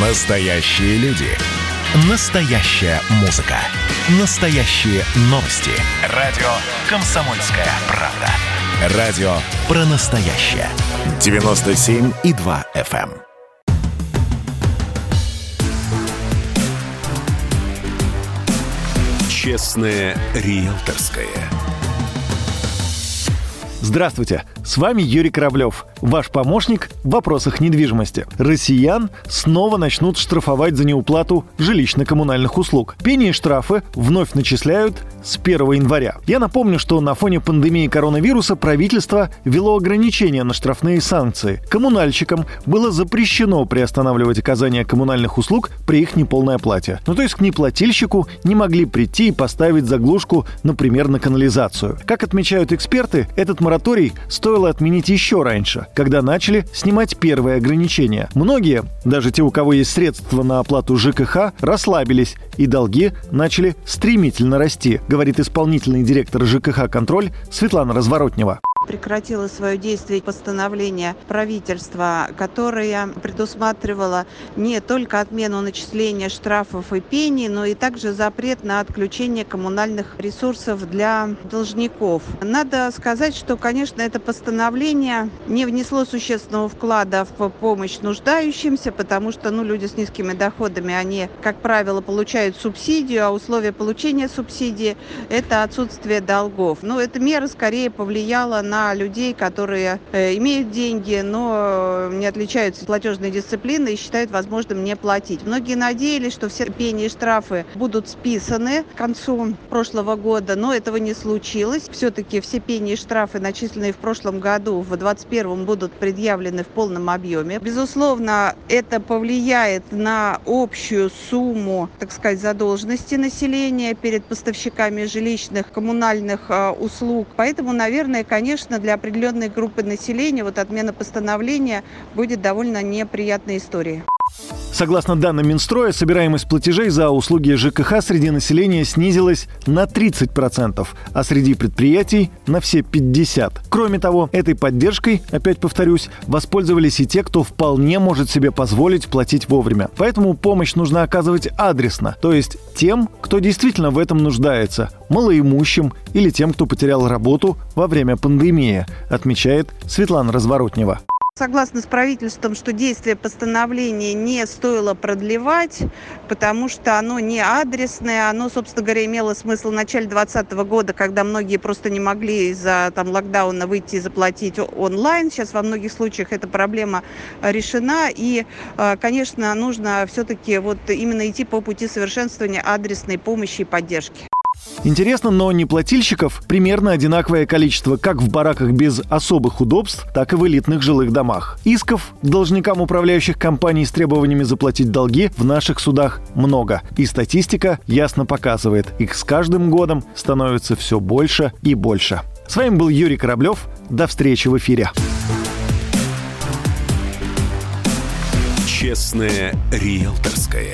Настоящие люди. Настоящая музыка. Настоящие новости. Радио «Комсомольская правда». Радио про настоящее. 97,2 FM. Честное риэлторское. Здравствуйте, с вами Юрий Кораблев, ваш помощник в вопросах недвижимости. Россиян снова начнут штрафовать за неуплату жилищно-коммунальных услуг. Пени и штрафы вновь начисляют с 1 января. Я напомню, что на фоне пандемии коронавируса правительство ввело ограничения на штрафные санкции. Коммунальщикам было запрещено приостанавливать оказание коммунальных услуг при их неполной оплате. Ну то есть к неплательщику не могли прийти и поставить заглушку, например, на канализацию. Как отмечают эксперты, этот мораторий стоило отменить еще раньше, когда начали снимать первые ограничения. Многие, даже те, у кого есть средства на оплату ЖКХ, расслабились, и долги начали стремительно расти, говорит исполнительный директор ЖКХ «Контроль» Светлана Разворотнева прекратило свое действие постановление правительства, которое предусматривало не только отмену начисления штрафов и пений, но и также запрет на отключение коммунальных ресурсов для должников. Надо сказать, что, конечно, это постановление не внесло существенного вклада в помощь нуждающимся, потому что ну, люди с низкими доходами, они, как правило, получают субсидию, а условия получения субсидии – это отсутствие долгов. Но эта мера скорее повлияла на людей, которые э, имеют деньги, но не отличаются платежной дисциплиной и считают возможным не платить. Многие надеялись, что все пени и штрафы будут списаны к концу прошлого года, но этого не случилось. Все-таки все пени и штрафы, начисленные в прошлом году, в 2021 будут предъявлены в полном объеме. Безусловно, это повлияет на общую сумму, так сказать, задолженности населения перед поставщиками жилищных, коммунальных э, услуг. Поэтому, наверное, конечно, конечно, для определенной группы населения вот отмена постановления будет довольно неприятной историей. Согласно данным Минстроя, собираемость платежей за услуги ЖКХ среди населения снизилась на 30%, а среди предприятий на все 50%. Кроме того, этой поддержкой, опять повторюсь, воспользовались и те, кто вполне может себе позволить платить вовремя. Поэтому помощь нужно оказывать адресно, то есть тем, кто действительно в этом нуждается, малоимущим или тем, кто потерял работу во время пандемии, отмечает Светлана Разворотнева. Согласна с правительством, что действие постановления не стоило продлевать, потому что оно не адресное. Оно, собственно говоря, имело смысл в начале 2020 года, когда многие просто не могли из-за там, локдауна выйти и заплатить онлайн. Сейчас во многих случаях эта проблема решена. И, э, конечно, нужно все-таки вот именно идти по пути совершенствования адресной помощи и поддержки. Интересно, но неплательщиков примерно одинаковое количество как в бараках без особых удобств, так и в элитных жилых домах. Исков должникам управляющих компаний с требованиями заплатить долги в наших судах много. И статистика ясно показывает, их с каждым годом становится все больше и больше. С вами был Юрий Кораблев. До встречи в эфире. Честное риэлторское.